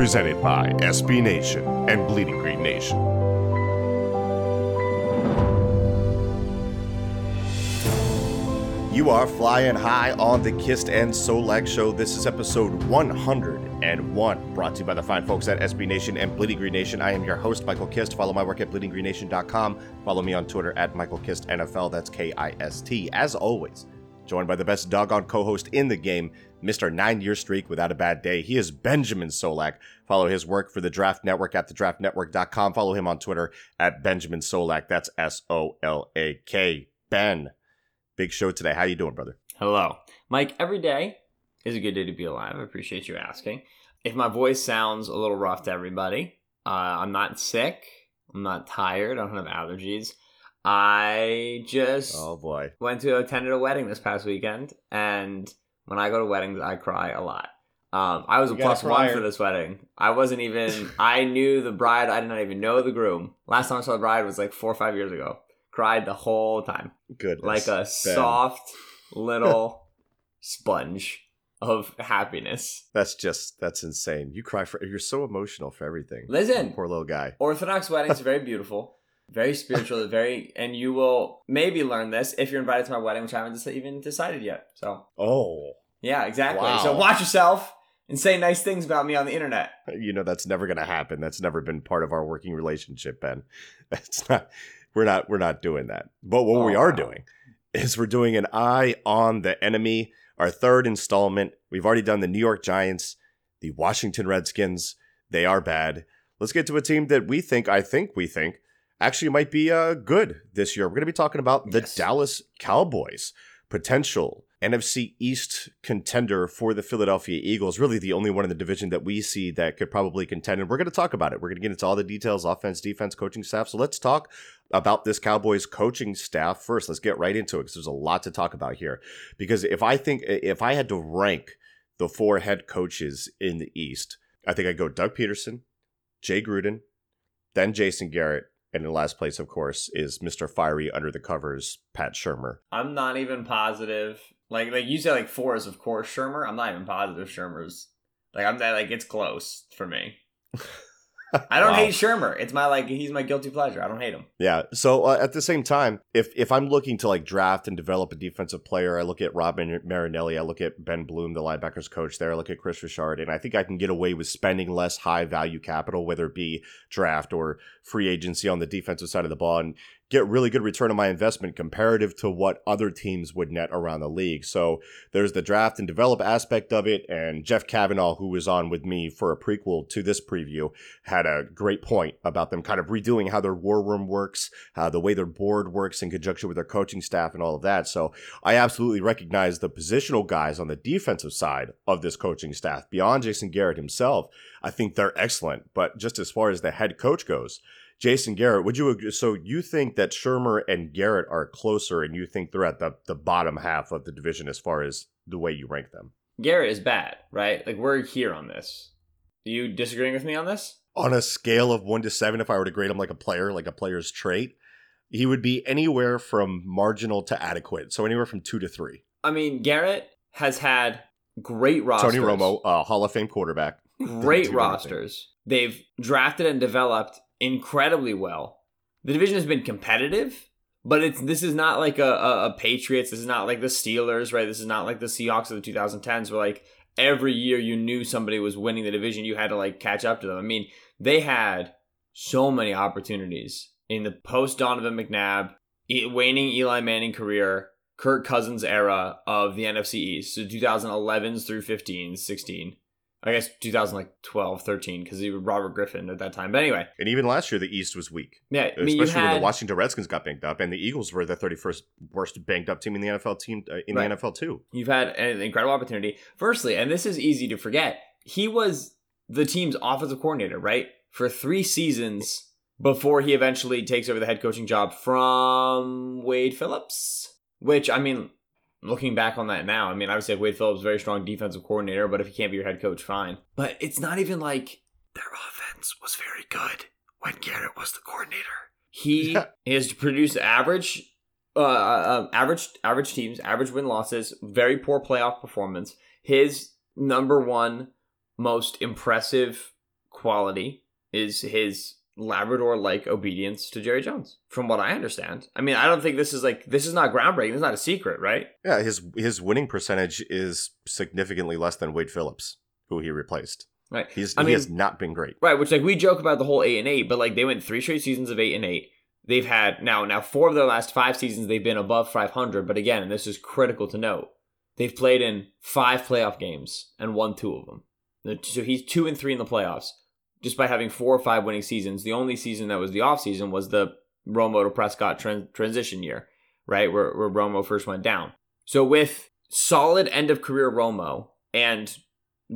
presented by SB Nation and Bleeding Green Nation. You are flying high on the Kist and Solak Show. This is episode 101, brought to you by the fine folks at SB Nation and Bleeding Green Nation. I am your host, Michael Kist. Follow my work at bleedinggreennation.com. Follow me on Twitter at Michael Kist NFL. That's K I S T. As always, joined by the best doggone co-host in the game, Mr. Nine Year Streak without a bad day. He is Benjamin Solak. Follow his work for the Draft Network at thedraftnetwork.com. Follow him on Twitter at Benjamin Solak. That's S O L A K. Ben, big show today. How you doing, brother? Hello. Mike, every day is a good day to be alive. I appreciate you asking. If my voice sounds a little rough to everybody, uh, I'm not sick. I'm not tired. I don't have allergies. I just Oh boy. went to attended a wedding this past weekend, and when I go to weddings, I cry a lot. Um, I was You a plus one for this wedding. I wasn't even. I knew the bride. I did not even know the groom. Last time I saw the bride was like four or five years ago. Cried the whole time, Good. like a Ben. soft little sponge of happiness. That's just that's insane. You cry for you're so emotional for everything. Listen, Poor little guy. Orthodox weddings are very beautiful, very spiritual, very, and you will maybe learn this if you're invited to my wedding, which I haven't even decided yet. So Oh. Yeah, exactly. Wow. So watch yourself and say nice things about me on the internet. You know that's never gonna happen. That's never been part of our working relationship, Ben. That's not we're not we're not doing that. But what we Oh, are wow. doing is we're doing an eye on the enemy, our third installment. We've already done the New York Giants, the Washington Redskins. They are bad. Let's get to a team that we think, I think we think, actually might be uh, good this year. We're going to be talking about the Yes. Dallas Cowboys, potential NFC East contender for the Philadelphia Eagles. Really, the only one in the division that we see that could probably contend. And we're going to talk about it. We're going to get into all the details offense, defense, coaching staff. So let's talk about this Cowboys coaching staff first. Let's get right into it because there's a lot to talk about here. Because if I think, if I had to rank the four head coaches in the East, I think I'd go Doug Pederson, Jay Gruden, then Jason Garrett. And in last place, of course, is Mr. Fiery under the covers, Pat Shurmur. I'm not even positive. Like like you said, like four is of course Shurmur. I'm not even positive Shurmur's. Like I'm that like it's close for me. I don't Wow. hate Shurmur. It's my like he's my guilty pleasure. I don't hate him. Yeah. So uh, at the same time, if if I'm looking to like draft and develop a defensive player, I look at Robin Marinelli, I look at Ben Bloom, the linebackers coach there, I look at Kris Richard, and I think I can get away with spending less high value capital, whether it be draft or free agency on the defensive side of the ball, and get really good return on my investment comparative to what other teams would net around the league. So there's the draft and develop aspect of it, and Jeff Kavanaugh, who was on with me for a prequel to this preview, had a great point about them kind of redoing how their war room works, uh, the way their board works in conjunction with their coaching staff and all of that. So I absolutely recognize the positional guys on the defensive side of this coaching staff beyond Jason Garrett himself. I think they're excellent. But just as far as the head coach goes, Jason Garrett, would you? So you think that Shurmur and Garrett are closer and you think they're at the, the bottom half of the division as far as the way you rank them? Garrett is bad, right? Like we're here on this. you disagreeing with me on this? on a scale of one to seven, if I were to grade him like a player, like a player's trait, he would be anywhere from marginal to adequate. So anywhere from two to three. I mean, Garrett has had great rosters. Tony Romo, uh, Hall of Fame quarterback. great rosters. They've drafted and developed incredibly well. The division has been competitive, but it's this is not like a, a, a Patriots. This is not like the Steelers, right? This is not like the Seahawks of the 2010s, where like every year you knew somebody was winning the division. You had to like catch up to them. I mean, they had so many opportunities in the post Donovan McNabb, waning Eli Manning career, Kirk Cousins era of the NFC East, so 2011s through 15, 16. I guess 2012, 13, because he was Robert Griffin at that time. But anyway, And even last year, the East was weak, yeah, I mean, especially when had the Washington Redskins got banged up, and the Eagles were the 31st worst banged up team in the NFL team uh, in Right. the NFL too. You've had an incredible opportunity. Firstly, and this is easy to forget, he was the team's offensive coordinator, right? For three seasons before he eventually takes over the head coaching job from Wade Phillips. Which, I mean, looking back on that now, I mean, obviously Wade Phillips, very strong defensive coordinator, but if he can't be your head coach, fine. But it's not even like their offense was very good when Garrett was the coordinator. He Yeah. has produced average uh, uh, average average teams, average win losses, very poor playoff performance. His number one most impressive quality is his Labrador like obedience to Jerry Jones, from what I understand. I mean, I don't think this is like this is not groundbreaking. This is not a secret, right? Yeah, his his winning percentage is significantly less than Wade Phillips, who he replaced. Right. He's I he mean- has not been great. Right, which like we joke about the whole eight and eight, but like they went three straight seasons of eight and eight. They've had now now four of their last five seasons they've been above five hundred. But again, and this is critical to note, they've played in five playoff games and won two of them. So he's two and three in the playoffs, just by having four or five winning seasons. The only season that was the off season was the Romo to Prescott tran- transition year, right, where where Romo first went down. So with solid end of career Romo and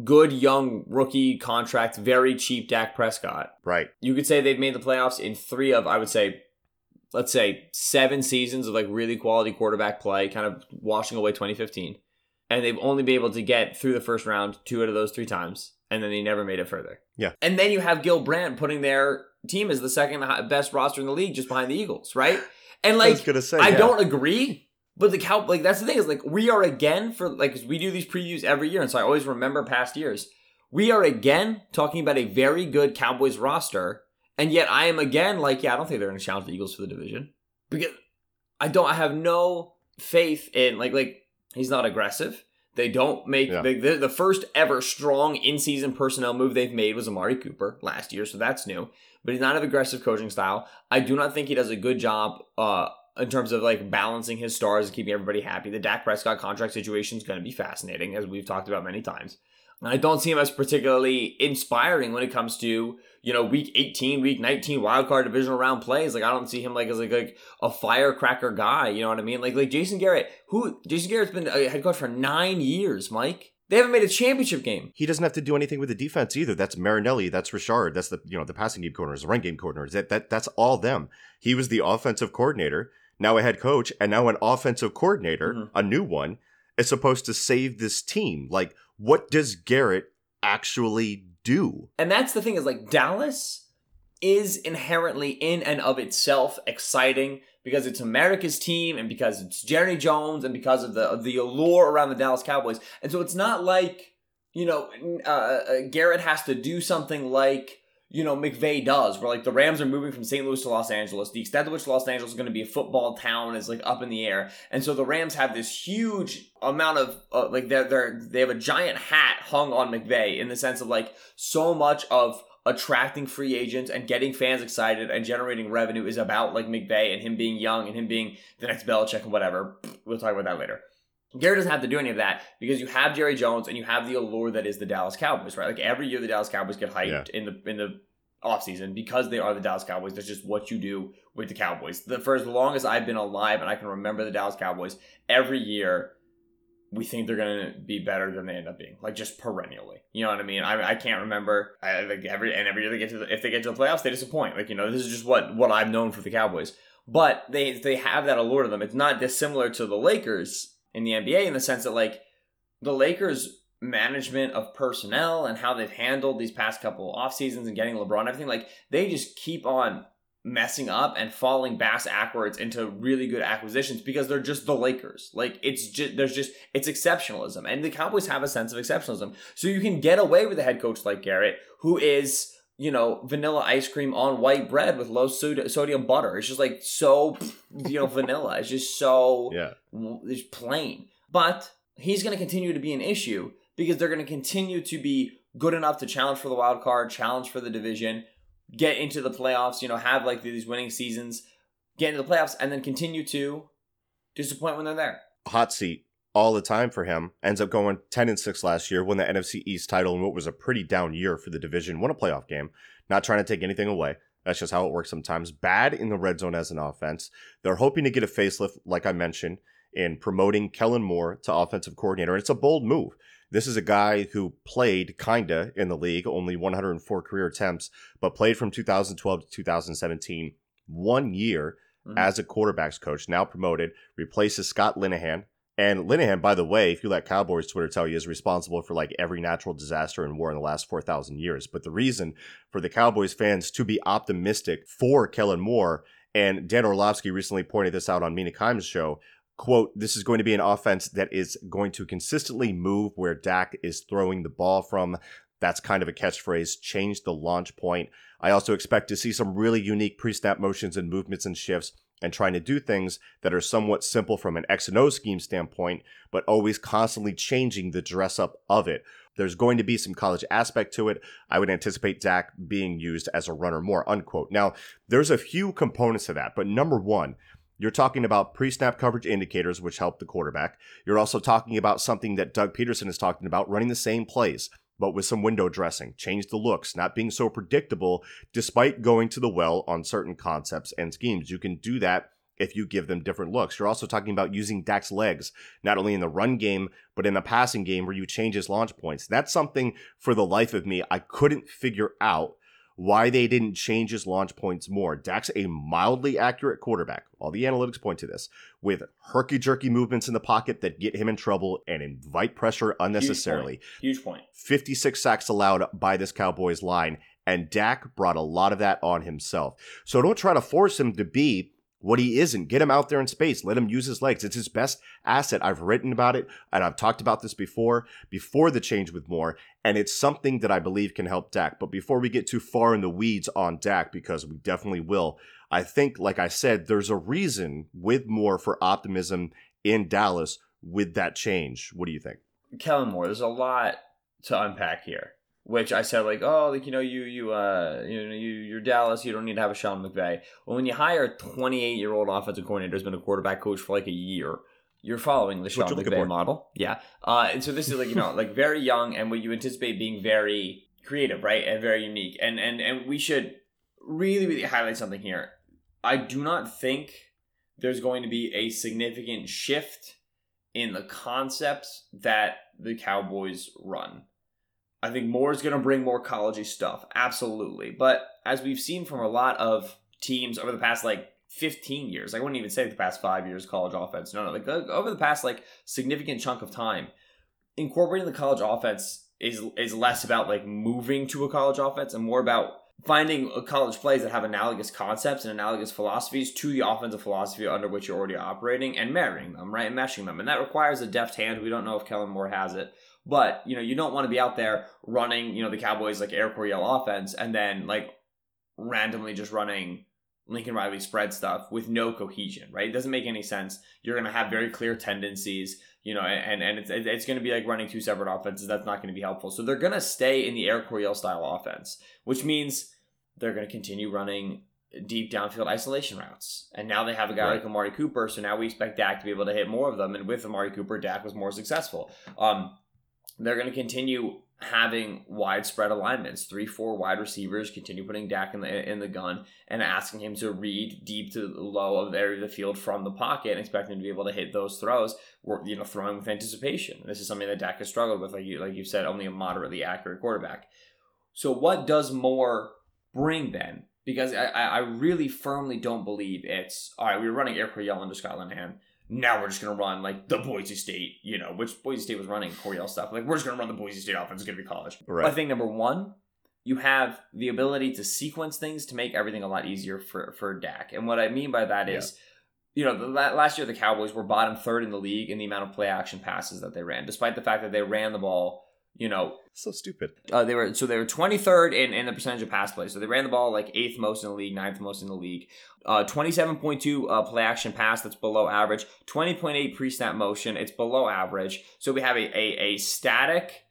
good young rookie contract, very cheap Dak Prescott. Right. You could say they've made the playoffs in three of, I would say, let's say seven seasons of like really quality quarterback play, kind of washing away 2015. And they've only been able to get through the first round two out of those three times, and then they never made it further. Yeah. And then you have Gil Brandt putting their team as the second best roster in the league, just behind the Eagles, right? And I was like, gonna say I yeah. don't agree. But the cow like that's the thing is like we are again for like we do these previews every year, and so I always remember past years. We are again talking about a very good Cowboys roster, and yet I am again like, yeah, I don't think they're going to challenge the Eagles for the division because I don't. I have no faith in like like he's not aggressive. They don't make Yeah. the, first ever strong in season personnel move they've made was Amari Cooper last year, so that's new. But he's not an aggressive coaching style. I do not think he does a good job uh, in terms of like balancing his stars and keeping everybody happy. The Dak Prescott contract situation is going to be fascinating, as we've talked about many times. And I don't see him as particularly inspiring when it comes to you know week 18, week 19 wild card divisional round plays. Like I don't see him like as like, like a firecracker guy. You know what I mean? Like like Jason Garrett, who Jason Garrett's been a head coach for nine years. Mike, they haven't made a championship game. He doesn't have to do anything with the defense either. That's Marinelli. That's Richard. That's the you know the passing game corners, the run game corners. That that that's all them. He was the offensive coordinator, now a head coach, and now an offensive coordinator, Mhm. a new one, is supposed to save this team. Like, what does Garrett actually do? And that's the thing is like Dallas is inherently in and of itself exciting because it's America's team and because it's Jerry Jones and because of the of the allure around the Dallas Cowboys. And so it's not like you know uh, uh, Garrett has to do something like you know McVay does, where like the Rams are moving from St. Louis to Los Angeles. The extent to which Los Angeles is going to be a football town is like up in the air, and so the Rams have this huge amount of uh, like they're they're they have a giant hat hung on McVay in the sense of like so much of attracting free agents and getting fans excited and generating revenue is about like McVay and him being young and him being the next Belichick and whatever. We'll talk about that later. Garrett doesn't have to do any of that because you have Jerry Jones and you have the allure that is the Dallas Cowboys, right? Like every year the Dallas Cowboys get hyped in the in the offseason because they are the Dallas Cowboys. That's just what you do with the Cowboys. The, for as long as I've been alive and I can remember the Dallas Cowboys, every year we think they're going to be better than they end up being, like just perennially. You know what I mean? I, I can't remember. I like every and every year they get to the, if they get to the playoffs, they disappoint. Like you know, this is just what what I've known for the Cowboys. But they they have that allure to them. It's not dissimilar to the Lakers in the NBA in the sense that like the Lakers management of personnel and how they've handled these past couple off seasons and getting LeBron and everything like they just keep on messing up and falling bass backwards into really good acquisitions because they're just the Lakers. Like it's just there's just it's exceptionalism, and the Cowboys have a sense of exceptionalism. So you can get away with a head coach like Garrett, who is you know vanilla ice cream on white bread with low sodium butter. It's just like so you know vanilla. It's just so yeah, it's plain. But he's going to continue to be an issue because they're going to continue to be good enough to challenge for the wild card, challenge for the division, get into the playoffs, you know, have like these winning seasons, get into the playoffs, and then continue to disappoint when they're there. Hot seat all the time for him. Ends up going 10 and 6 last year, won the NFC East title in what was a pretty down year for the division, won a playoff game. Not trying to take anything away. That's just how it works sometimes. Bad in the red zone as an offense. They're hoping to get a facelift, like I mentioned, in promoting Kellen Moore to offensive coordinator. And it's a bold move. This is a guy who played kinda in the league, only 104 career attempts, but played from 2012 to 2017, one year mm-hmm. as a quarterbacks coach, now promoted, replaces Scott Linehan. And Linehan, by the way, if you let Cowboys Twitter tell you, is responsible for like every natural disaster and war in the last 4,000 years. But the reason for the Cowboys fans to be optimistic for Kellen Moore, and Dan Orlovsky recently pointed this out on Mina Kimes' show, quote, this is going to be an offense that is going to consistently move where Dak is throwing the ball from. That's kind of a catchphrase. Change the launch point. I also expect to see some really unique pre snap motions and movements and shifts and trying to do things that are somewhat simple from an X and O scheme standpoint, but always constantly changing the dress up of it. There's going to be some college aspect to it. I would anticipate Dak being used as a runner more, unquote. Now, there's a few components to that, but number one, you're talking about pre snap coverage indicators, which help the quarterback. You're also talking about something that Doug Pederson is talking about running the same plays, but with some window dressing, change the looks, not being so predictable despite going to the well on certain concepts and schemes. You can do that if you give them different looks. You're also talking about using Dak's legs, not only in the run game, but in the passing game where you change his launch points. That's something for the life of me I couldn't figure out why they didn't change his launch points more. Dak's a mildly accurate quarterback. All the analytics point to this, with herky jerky movements in the pocket that get him in trouble and invite pressure unnecessarily. Huge point. Huge point. 56 sacks allowed by this Cowboys line, and Dak brought a lot of that on himself. So don't try to force him to be what he isn't. Get him out there in space. Let him use his legs. It's his best asset. I've written about it and I've talked about this before, before the change with Moore, and it's something that I believe can help Dak. But before we get too far in the weeds on Dak, because we definitely will, I think, like I said, there's a reason with Moore for optimism in Dallas with that change. What do you think? Kellen Moore, there's a lot to unpack here which I said like, oh, like you know, you you uh, you know, you you're Dallas, you don't need to have a Sean McVay. Well, when you hire a 28 year old offensive coordinator who's been a quarterback coach for like a year, you're following the Sean McVay model, yeah. Uh, and so this is like you know, like very young, and what you anticipate being very creative, right, and very unique, and and and we should really really highlight something here. I do not think there's going to be a significant shift in the concepts that the Cowboys run I think Moore is going to bring more collegey stuff, absolutely. But as we've seen from a lot of teams over the past like 15 years, I wouldn't even say the past five years college offense. No, no, like over the past like significant chunk of time, incorporating the college offense is is less about like moving to a college offense and more about finding uh, college plays that have analogous concepts and analogous philosophies to the offensive philosophy under which you're already operating and marrying them, right, and meshing them. And that requires a deft hand. We don't know if Kellen Moore has it. But you know, you don't want to be out there running, you know, the Cowboys like Air Coryell offense and then like randomly just running Lincoln Riley spread stuff with no cohesion, right? It doesn't make any sense. You're going to have very clear tendencies, you know, and and it's it's going to be like running two separate offenses. That's not going to be helpful. So they're going to stay in the Air Coryell style offense, which means they're going to continue running deep downfield isolation routes. And now they have a guy right. like Amari Cooper, so now we expect Dak to be able to hit more of them. And with Amari Cooper, Dak was more successful. Um, they're going to continue having widespread alignments, three, four wide receivers, continue putting Dak in the in the gun and asking him to read deep to low of the area of the field from the pocket and expecting him to be able to hit those throws, you know, throwing with anticipation. This is something that Dak has struggled with, like you like you said, only a moderately accurate quarterback. So what does Moore bring then? Because I, I really firmly don't believe it's all right. We were running Air Coryell under Scott Linehan now we're just gonna run like the Boise State, you know, which Boise State was running Coryell stuff. Like we're just gonna run the Boise State offense. It's gonna be college. Right. I think number one, you have the ability to sequence things to make everything a lot easier for for Dak. And what I mean by that is, you know, the, last year the Cowboys were bottom third in the league in the amount of play action passes that they ran, despite the fact that they ran the ball. You know, so stupid. Uh, they were so they were 23rd in, in the percentage of pass plays. So they ran the ball like eighth most in the league, ninth most in the league. Uh, 27.2 uh, play action pass, that's below average. 20.8 pre snap motion, it's below average. So we have a, a, a static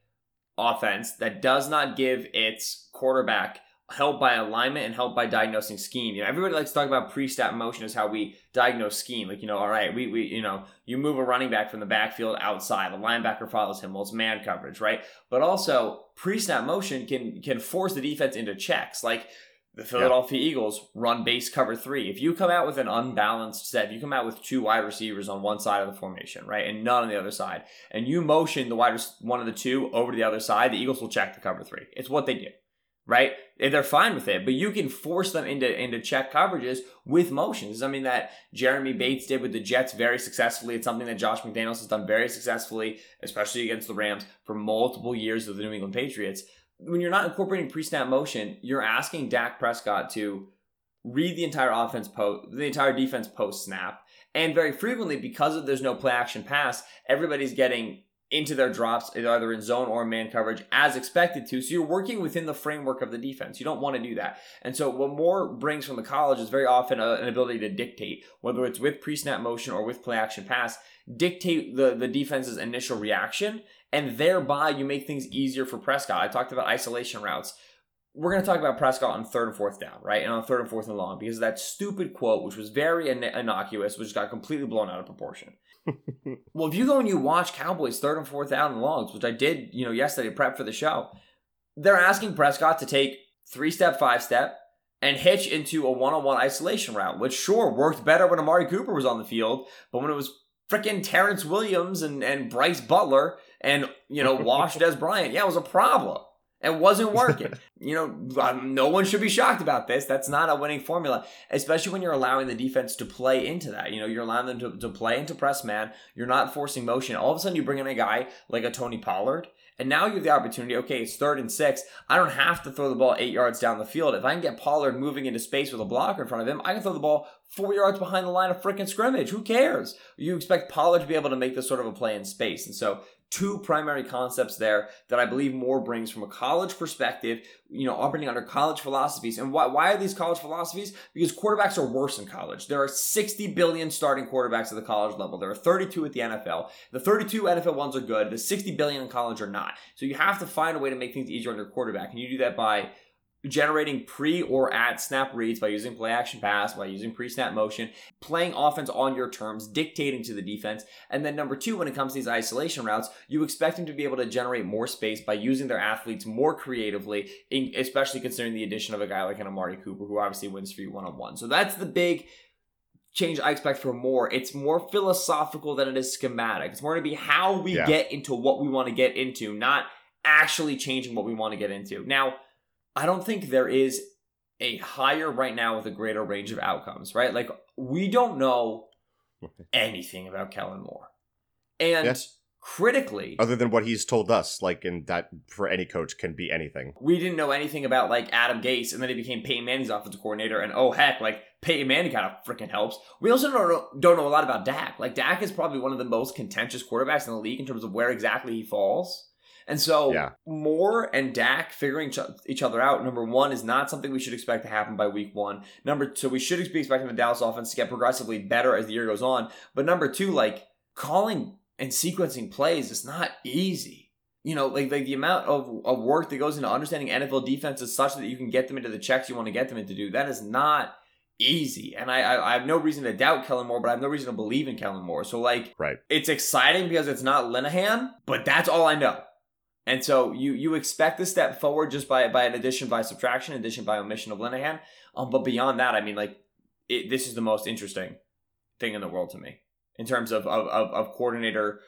offense that does not give its quarterback help by alignment and help by diagnosing scheme. You know, everybody likes to talk about pre-snap motion as how we diagnose scheme. Like, you know, all right, we, we, you know, you move a running back from the backfield outside, the linebacker follows him, well, it's man coverage, right? But also pre-snap motion can can force the defense into checks. Like the Philadelphia yeah. Eagles run base cover three. If you come out with an unbalanced set, if you come out with two wide receivers on one side of the formation, right, and none on the other side, and you motion the wide one of the two over to the other side, the Eagles will check the cover three. It's what they do, right? They're fine with it, but you can force them into into check coverages with motions. I mean that Jeremy Bates did with the Jets very successfully. It's something that Josh McDaniels has done very successfully, especially against the Rams for multiple years of the New England Patriots when you're not incorporating pre-snap motion, you're asking Dak Prescott to read the entire offense post, the entire defense post snap, and very frequently because of there's no play action pass, everybody's getting into their drops either in zone or man coverage as expected to. So you're working within the framework of the defense. You don't want to do that. And so what Moore brings from the college is very often a, an ability to dictate, whether it's with pre-snap motion or with play action pass, dictate the, the defense's initial reaction and thereby you make things easier for Prescott. I talked about isolation routes. We're going to talk about Prescott on third and fourth down, right? And on third and fourth and long because that stupid quote, which was very innocuous, which got completely blown out of proportion. well, if you go and you watch Cowboys third and fourth down and longs, which I did, you know, yesterday prep for the show, they're asking Prescott to take three step, five step, and hitch into a one on one isolation route, which sure worked better when Amari Cooper was on the field, but when it was freaking Terrance Williams and, and Brice Butler and, you know, Wash Dez Bryant, yeah, it was a problem. It wasn't working. you know, um, no one should be shocked about this. That's not a winning formula, especially when you're allowing the defense to play into that. You know, you're allowing them to, to play into press man. You're not forcing motion. All of a sudden, you bring in a guy like a Tony Pollard and now you have the opportunity, okay, it's third and six. I don't have to throw the ball eight yards down the field. If I can get Pollard moving into space with a blocker in front of him, I can throw the ball four yards behind the line of freaking scrimmage. Who cares? You expect Pollard to be able to make this sort of a play in space. And so two primary concepts there that I believe Moore brings from a college perspective, you know, operating under college philosophies. And why, why are these college philosophies? Because quarterbacks are worse in college. There are 60 billion starting quarterbacks at the college level. There are 32 at the NFL. The 32 NFL ones are good. The 60 billion in college are not. So you have to find a way to make things easier on your quarterback. And you do that by generating pre or at snap reads by using play action pass, by using pre snap motion, playing offense on your terms, dictating to the defense. And then number two, when it comes to these isolation routes, you expect them to be able to generate more space by using their athletes more creatively, especially considering the addition of a guy like an Amari Cooper, who obviously wins for you one on one. So that's the big change I expect for more. It's more philosophical than it is schematic. It's more to be how we yeah. get into what we want to get into, not actually changing what we want to get into. Now, I don't think there is a higher right now with a greater range of outcomes, right? Like we don't know anything about Kellen Moore. And yes. critically other than what he's told us, like in that for any coach can be anything. We didn't know anything about like Adam Gase and then he became Peyton Manning's offensive coordinator and oh heck, like Peyton Manning kind of freaking helps. We also don't know, don't know a lot about Dak. Like Dak is probably one of the most contentious quarterbacks in the league in terms of where exactly he falls. And so yeah. Moore and Dak figuring each other out, number one, is not something we should expect to happen by week one. Number two, we should be expecting the Dallas offense to get progressively better as the year goes on. But number two, like calling and sequencing plays is not easy. You know, like, like the amount of, of work that goes into understanding NFL defenses such that you can get them into the checks you want to get them into do, that is not easy. And I, I, I have no reason to doubt Kellen Moore, but I have no reason to believe in Kellen Moore. So like right. it's exciting because it's not Linehan, but that's all I know. And so you you expect a step forward just by by an addition by subtraction, addition by omission of Linehan. Um, but beyond that, I mean, like it, this is the most interesting thing in the world to me in terms of of, of, of coordinator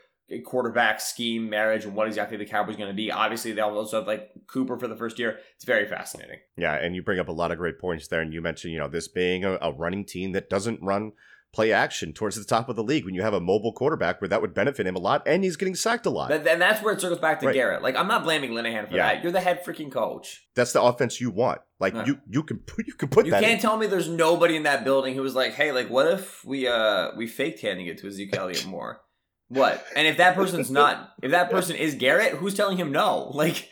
quarterback scheme marriage and what exactly the Cowboys going to be. Obviously, they also have like Cooper for the first year. It's very fascinating. Yeah, and you bring up a lot of great points there. And you mentioned, you know, this being a, a running team that doesn't run play action towards the top of the league when you have a mobile quarterback where that would benefit him a lot and he's getting sacked a lot. And that's where it circles back to Right. Garrett. Like I'm not blaming Linehan for Yeah. that. You're the head freaking coach. That's the offense you want. Like you you can put you can put You that can't in. tell me there's nobody in that building who was like, "Hey, like, what if we uh we faked handing it to Ezekiel Elliott more?" What? And if that person's not, if that person is Garrett, who's telling him no? Like, th-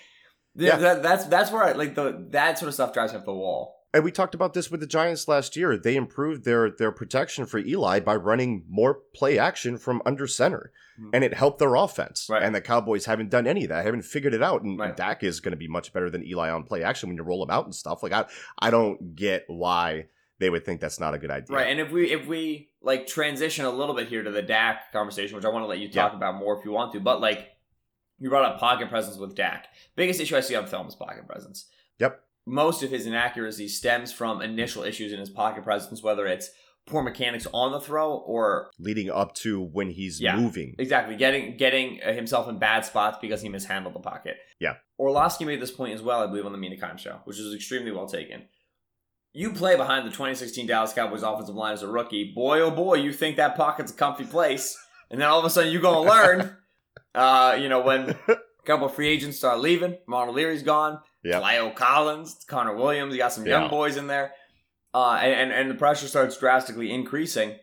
Yeah. that, that's that's where I, like the that sort of stuff drives me up the wall. And we talked about this with the Giants last year. They improved their their protection for Eli by running more play action from under center. Mhm. And it helped their offense. Right. And the Cowboys haven't done any of that. haven't figured it out. And Right. Dak is going to be much better than Eli on play action when you roll him out and stuff. Like I I don't get why they would think that's not a good idea. Right. And if we if we like transition a little bit here to the Dak conversation, which I want to let you talk about more if you want to, but like you brought up pocket presence with Dak. Biggest issue I see on film is pocket presence. Yep. Most of his inaccuracy stems from initial issues in his pocket presence, whether it's poor mechanics on the throw or Leading up to when he's Yeah. moving. exactly getting getting uh, himself in bad spots because he mishandled the pocket. Yeah. Orlovsky made this point as well, I believe, on the Mina Kime show, which was extremely well taken. You play behind the 2016 Dallas Cowboys offensive line as a rookie. Boy, oh boy, you think that pocket's a comfy place. And then all of a sudden you're going to learn, uh, you know, when a couple of free agents start leaving. Ronald Leary's gone. Yeah. La'el Collins, Connor Williams. You got some young Yeah. boys in there. Uh, and, and, and the pressure starts drastically increasing.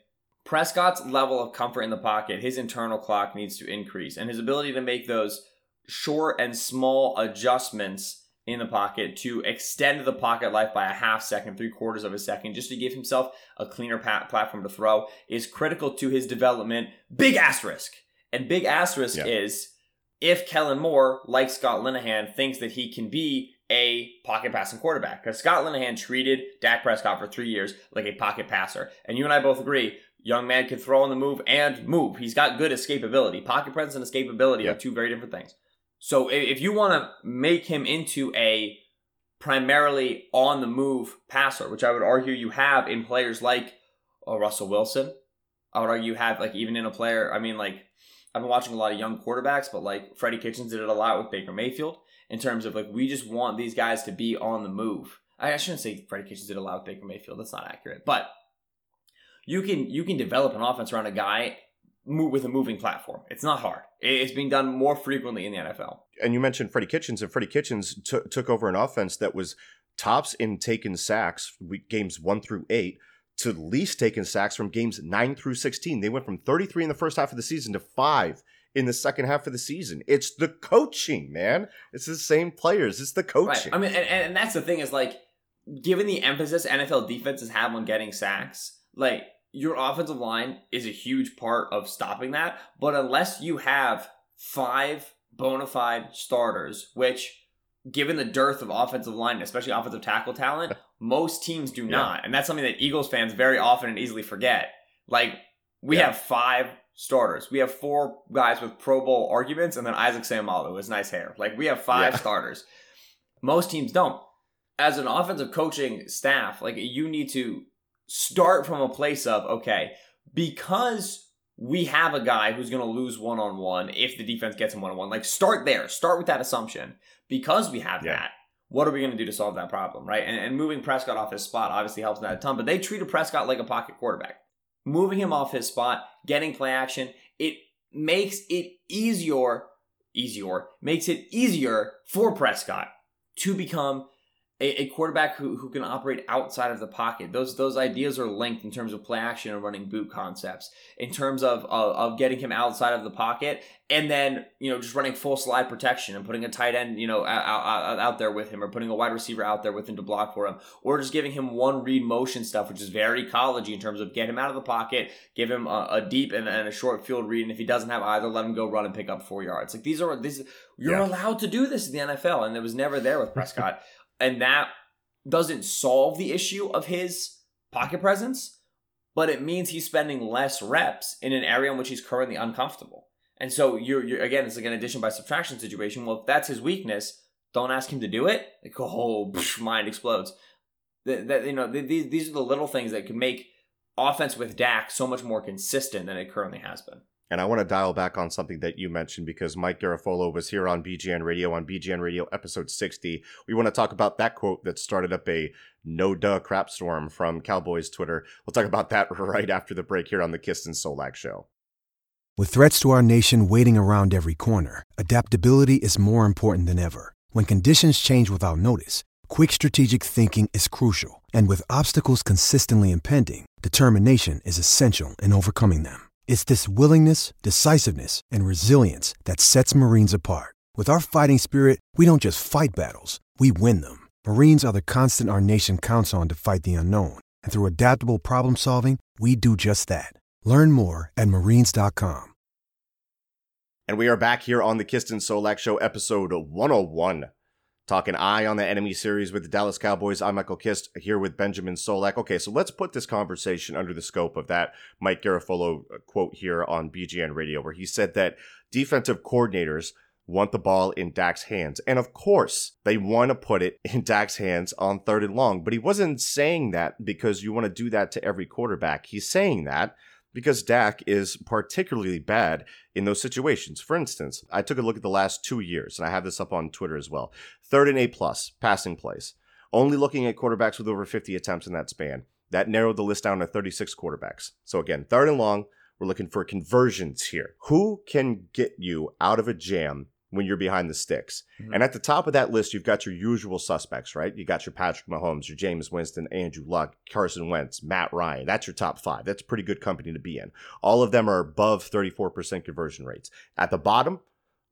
Prescott's level of comfort in the pocket, his internal clock needs to increase. And his ability to make those short and small adjustments in the pocket to extend the pocket life by a half second, three quarters of a second, just to give himself a cleaner pa- platform to throw is critical to his development. Big asterisk. And big asterisk Yeah. is if Kellen Moore, like Scott Linehan, thinks that he can be a pocket passing quarterback. Because Scott Linehan treated Dak Prescott for three years like a pocket passer. And you and I both agree, young man can throw on the move and move. He's got good escapability. Pocket presence and escapability Yeah. are two very different things. So if you want to make him into a primarily on the move passer, which I would argue you have in players like uh, Russell Wilson, I would argue you have like even in a player. I mean, like I've been watching a lot of young quarterbacks, but like Freddie Kitchens did it a lot with Baker Mayfield in terms of like we just want these guys to be on the move. I, shouldn't say Freddie Kitchens did a lot with Baker Mayfield. That's not accurate, but you can you can develop an offense around a guy move with a moving platform. It's not hard. It's being done more frequently in the NFL. and you mentioned Freddie Kitchens, and Freddie Kitchens took took over an offense that was tops in taken sacks games one through eight to least taken sacks from games nine through sixteen. They went from thirty three in the first half of the season to five in the second half of the season. It's the coaching, man. It's the same players. It's the Right. coaching. I mean, and, and that's the thing is like, given the emphasis NFL defenses have on getting sacks, like your offensive line is a huge part of stopping that. But unless you have five bona fide starters, which given the dearth of offensive line, especially offensive tackle talent, most teams do Yeah. not. And that's something that Eagles fans very often and easily forget. Like, we Yeah. have five starters. We have four guys with Pro Bowl arguments, and then Isaac Seumalo who has nice hair. Like, we have five Yeah. starters. Most teams don't. As an offensive coaching staff, like, you need to start from a place of, okay, because we have a guy who's going to lose one on one if the defense gets him one on one. Like, start there. Start with that assumption. Because we have Yeah. that, what are we going to do to solve that problem, right? And, and moving Prescott off his spot obviously helps that a ton, but they treated Prescott like a pocket quarterback. Moving him off his spot, getting play action, it makes it easier, easier, makes it easier for Prescott to become a, a quarterback who, who can operate outside of the pocket. Those those ideas are linked in terms of play action and running boot concepts, in terms of, of of getting him outside of the pocket, and then you know just running full slide protection and putting a tight end you know out, out, out there with him, or putting a wide receiver out there with him to block for him, or just giving him one read motion stuff, which is very collegey in terms of get him out of the pocket, give him a, a deep and, and a short field read, and if he doesn't have either, let him go run and pick up four yards. Like these are these you're Yeah. allowed to do this in the NFL, and it was never there with Prescott and that doesn't solve the issue of his pocket presence, but it means he's spending less reps in an area in which he's currently uncomfortable. And so you're, you're again, it's like an addition by subtraction situation. Well, if that's his weakness, don't ask him to do it. Like, oh, mind explodes. That, that you know, these these are the little things that can make offense with Dak so much more consistent than it currently has been. And I want to dial back on something that you mentioned because Mike Garafolo was here on BGN Radio on BGN Radio episode 60. We want to talk about that quote that started up a no duh crap storm from Cowboys Twitter. We'll talk about that right after the break here on the Kist and Solak show. With threats to our nation waiting around every corner, adaptability is more important than ever. When conditions change without notice, quick strategic thinking is crucial. And with obstacles consistently impending, determination is essential in overcoming them. It's this willingness, decisiveness, and resilience that sets Marines apart. With our fighting spirit, we don't just fight battles, we win them. Marines are the constant our nation counts on to fight the unknown. And through adaptable problem solving, we do just that. Learn more at marines.com. And we are back here on the Kist and Solak Show, episode 101. Talking Eye on the Enemy series with the Dallas Cowboys. I'm Michael Kist here with Benjamin Solak. Okay, so let's put this conversation under the scope of that Mike Garafolo uh, quote here on BGN Radio, where he said that defensive coordinators want the ball in Dak's hands. And of course, they want to put it in Dak's hands on third and long. But he wasn't saying that because you want to do that to every quarterback. He's saying that because Dak is particularly bad in those situations. For instance, I took a look at the last two years, and I have this up on Twitter as well. Third and A plus passing plays. Only looking at quarterbacks with over 50 attempts in that span. That narrowed the list down to 36 quarterbacks. So again, third and long, we're looking for conversions here. Who can get you out of a jam when you're behind the sticks. Mm-hmm. And at the top of that list, you've got your usual suspects, right? You got your Patrick Mahomes, your Jameis Winston, Andrew Luck, Carson Wentz, Matt Ryan. That's your top five. That's pretty good company to be in. All of them are above 34% conversion rates. At the bottom,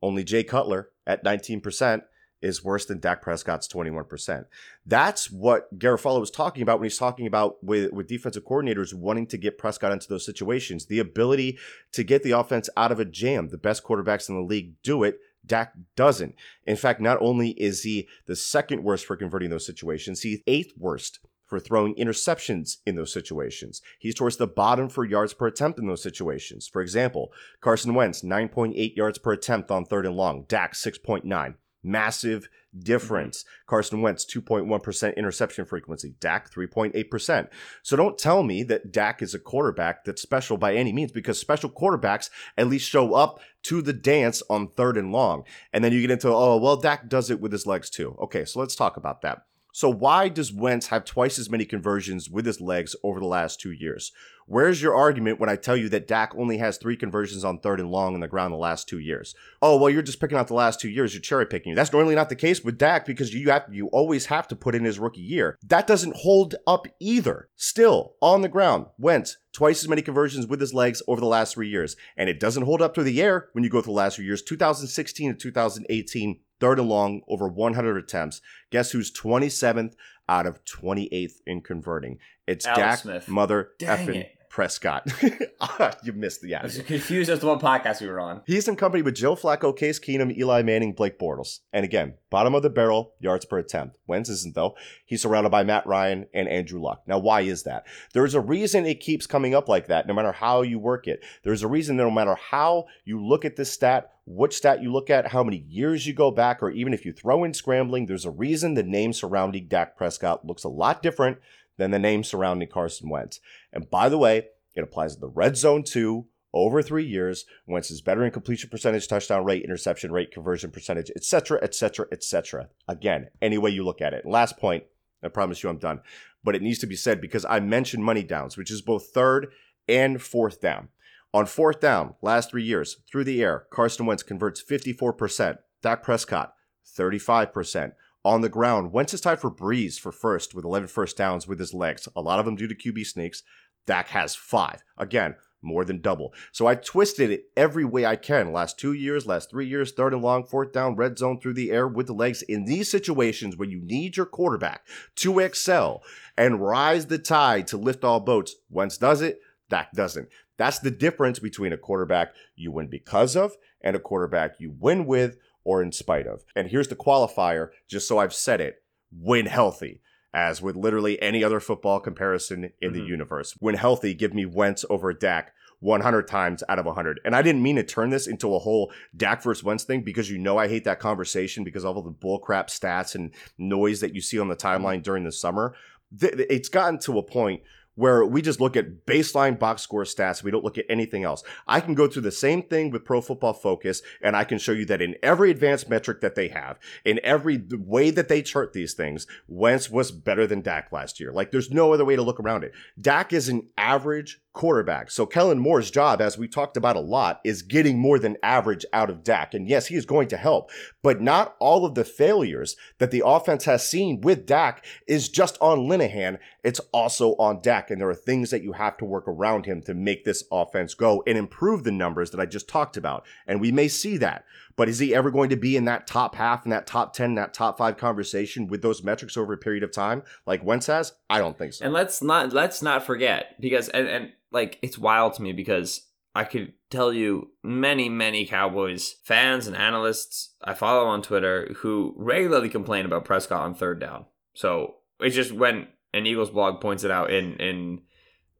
only Jay Cutler at 19% is worse than Dak Prescott's 21%. That's what Garafolo was talking about when he's talking about with, with defensive coordinators wanting to get Prescott into those situations. The ability to get the offense out of a jam. The best quarterbacks in the league do it Dak doesn't. In fact, not only is he the second worst for converting those situations, he's eighth worst for throwing interceptions in those situations. He's towards the bottom for yards per attempt in those situations. For example, Carson Wentz, 9.8 yards per attempt on third and long, Dak, 6.9. Massive difference. Mm-hmm. Carson Wentz, 2.1% interception frequency. Dak, 3.8%. So don't tell me that Dak is a quarterback that's special by any means because special quarterbacks at least show up to the dance on third and long. And then you get into, oh, well, Dak does it with his legs too. Okay, so let's talk about that. So why does Wentz have twice as many conversions with his legs over the last two years? Where's your argument when I tell you that Dak only has three conversions on third and long in the ground the last two years? Oh, well, you're just picking out the last two years. You're cherry picking. That's normally not the case with Dak because you have you always have to put in his rookie year. That doesn't hold up either. Still on the ground, Wentz twice as many conversions with his legs over the last three years, and it doesn't hold up through the air when you go through the last three years. 2016 and 2018 third and long, over 100 attempts. Guess who's 27th out of 28th in converting? It's Alex Dak Smith. Mother Dang effing it. Prescott. Ah, you missed the I was ad. confused as to what podcast we were on. He's in company with Joe Flacco, Case Keenum, Eli Manning, Blake Bortles. And again, bottom of the barrel, yards per attempt. Wentz isn't, though. He's surrounded by Matt Ryan and Andrew Luck. Now, why is that? There's a reason it keeps coming up like that, no matter how you work it. There's a reason that no matter how you look at this stat, which stat you look at, how many years you go back, or even if you throw in scrambling, there's a reason the name surrounding Dak Prescott looks a lot different than the name surrounding Carson Wentz. And by the way, it applies to the red zone too. Over three years, Wentz is better in completion percentage, touchdown rate, interception rate, conversion percentage, etc., etc., etc. Again, any way you look at it. Last point, I promise you I'm done. But it needs to be said because I mentioned money downs, which is both third and fourth down. On fourth down, last three years, through the air, Carson Wentz converts 54%. Dak Prescott, 35%. On the ground, Wentz is tied for Brees for first with 11 first downs with his legs, a lot of them due to QB sneaks. Dak has five. Again, more than double. So I twisted it every way I can. Last two years, last three years, third and long, fourth down, red zone through the air with the legs. In these situations where you need your quarterback to excel and rise the tide to lift all boats, Wentz does it, Dak doesn't. That's the difference between a quarterback you win because of and a quarterback you win with or in spite of. And here's the qualifier, just so I've said it win healthy. As with literally any other football comparison in the Mhm. universe. When healthy, give me Wentz over Dak 100 times out of 100. And I didn't mean to turn this into a whole Dak versus Wentz thing because you know I hate that conversation because of all the bullcrap stats and noise that you see on the timeline during the summer. It's gotten to a point where we just look at baseline box score stats. We don't look at anything else. I can go through the same thing with Pro Football Focus, and I can show you that in every advanced metric that they have, in every way that they chart these things, Wentz was better than Dak last year. Like there's no other way to look around it. Dak is an average quarterback. So Kellen Moore's job, as we talked about a lot, is getting more than average out of Dak. And yes, he is going to help, but not all of the failures that the offense has seen with Dak is just on Linehan. It's also on Dak. And there are things that you have to work around him to make this offense go and improve the numbers that I just talked about. And we may see that. But is he ever going to be in that top half, in that top 10, that top five conversation with those metrics over a period of time, like Wentz has? I don't think so. And let's not let's not forget because and, and like it's wild to me because I could tell you many, many Cowboys fans and analysts I follow on Twitter who regularly complain about Prescott on third down. So it's just when an Eagles blog points it out in in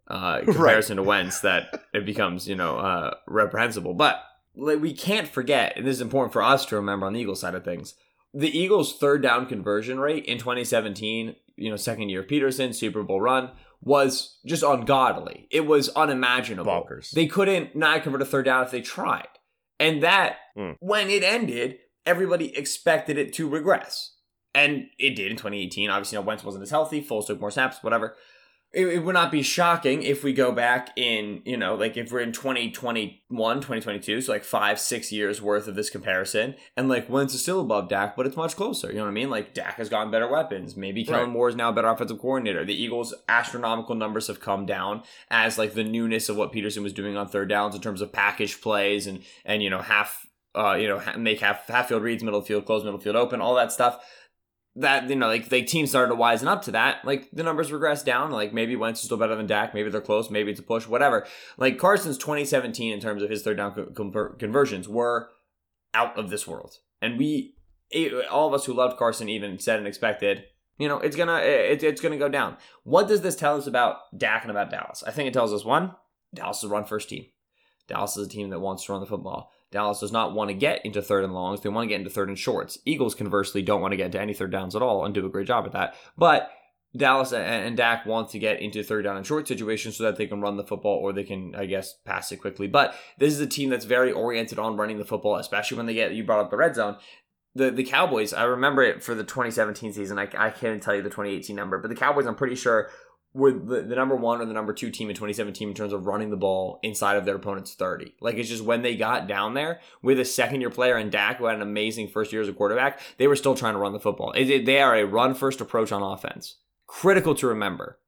uh, comparison right. to Wentz that it becomes you know uh, reprehensible. But like, we can't forget, and this is important for us to remember on the Eagles side of things. The Eagles' third down conversion rate in 2017, you know, second year of Pederson, Super Bowl run, was just ungodly. It was unimaginable. Bonkers. They couldn't not convert a third down if they tried. And that, mm. when it ended, everybody expected it to regress. And it did in 2018. Obviously, you know, Wentz wasn't as healthy, Foles took more snaps, whatever it, it, would not be shocking if we go back in, you know, like if we're in 2021, 2022, so like five, six years worth of this comparison, and like Wentz is still above Dak, but it's much closer. You know what I mean? Like Dak has gotten better weapons. Maybe Kellen right. Moore is now a better offensive coordinator. The Eagles' astronomical numbers have come down as like the newness of what Pederson was doing on third downs in terms of package plays and and you know half uh, you know, make half half field reads, middle field, close middle field open, all that stuff that you know, like the team started to wisen up to that. Like the numbers regress down. Like maybe Wentz is still better than Dak. Maybe they're close. Maybe it's a push. Whatever. Like Carson's 2017 in terms of his third down co- conversions were out of this world, and we, all of us who loved Carson, even said and expected. You know, it's gonna it, it's gonna go down. What does this tell us about Dak and about Dallas? I think it tells us one, Dallas is a run first team. Dallas is a team that wants to run the football. Dallas does not want to get into third and longs. They want to get into third and shorts. Eagles, conversely, don't want to get into any third downs at all and do a great job at that. But Dallas and Dak want to get into third down and short situations so that they can run the football or they can, I guess, pass it quickly. But this is a team that's very oriented on running the football, especially when they get, you brought up the red zone. The, the Cowboys, I remember it for the 2017 season. I, I can't tell you the 2018 number, but the Cowboys, I'm pretty sure, were the, the number one or the number two team in 2017 in terms of running the ball inside of their opponent's 30. Like it's just when they got down there with a second year player and Dak, who had an amazing first year as a quarterback, they were still trying to run the football. It, it, they are a run first approach on offense. Critical to remember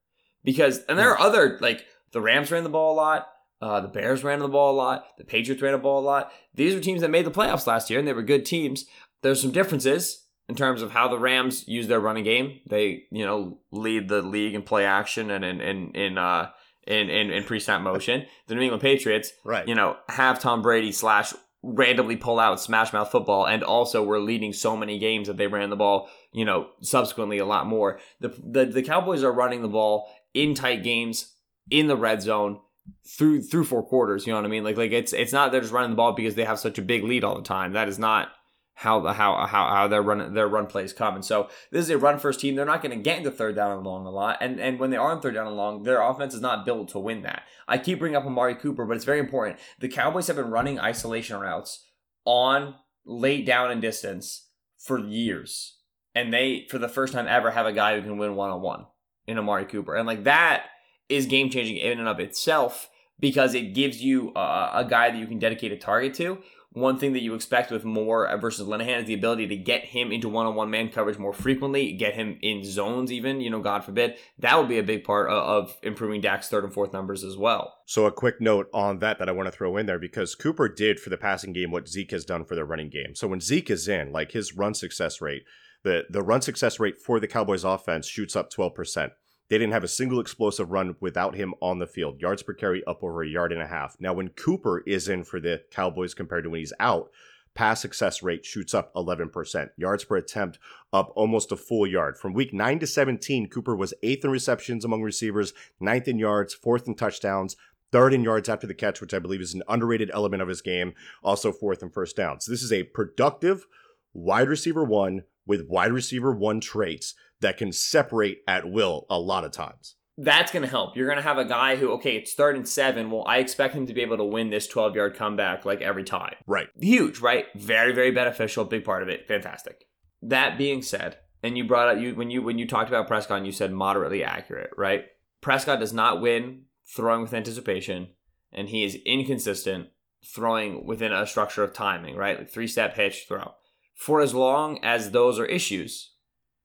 because, and there are other like the Rams ran the ball a lot. Uh, the Bears ran the ball a lot. The Patriots ran the ball a lot. These are teams that made the playoffs last year, and they were good teams. There's some differences in terms of how the Rams use their running game. They, you know, lead the league in play action and in in in uh in in, in pre-snap motion. The New England Patriots, right? You know, have Tom Brady slash randomly pull out smash mouth football, and also were leading so many games that they ran the ball. You know, subsequently a lot more. The the, the Cowboys are running the ball in tight games in the red zone through through four quarters. You know what I mean? Like like it's it's not they're just running the ball because they have such a big lead all the time. That is not how how how how their run their run plays come. And so this is a run first team. They're not going to get into third down and long a lot. And and when they are in third down and long, their offense is not built to win that. I keep bringing up Amari Cooper, but it's very important. The Cowboys have been running isolation routes on late down and distance for years. And they, for the first time ever, have a guy who can win one on one in Amari Cooper. And like that is game changing in and of itself because it gives you a, a guy that you can dedicate a target to one thing that you expect with Moore versus Linehan is the ability to get him into one-on-one man coverage more frequently, get him in zones even, you know, God forbid. That would be a big part of improving Dak's third and fourth numbers as well. So a quick note on that that I want to throw in there because Cooper did for the passing game what Zeke has done for the running game. So when Zeke is in, like his run success rate, the the run success rate for the Cowboys offense shoots up 12%. They didn't have a single explosive run without him on the field. Yards per carry up over a yard and a half. Now, when Cooper is in for the Cowboys compared to when he's out, pass success rate shoots up 11%. Yards per attempt up almost a full yard. From week 9 to 17, Cooper was eighth in receptions among receivers, ninth in yards, fourth in touchdowns, third in yards after the catch, which I believe is an underrated element of his game, also fourth in first downs. So this is a productive wide receiver one with wide receiver one traits that can separate at will a lot of times. that's going to help. You're going to have a guy who, okay, it's third and seven. Well, I expect him to be able to win this 12 yard comeback like every time. Right. Huge, right? Very, very beneficial. Big part of it. Fantastic. That being said, and you brought up you when you when you talked about Prescott, and you said moderately accurate, right? Prescott does not win throwing with anticipation, and he is inconsistent throwing within a structure of timing, right? Like three step pitch throw. For as long as those are issues,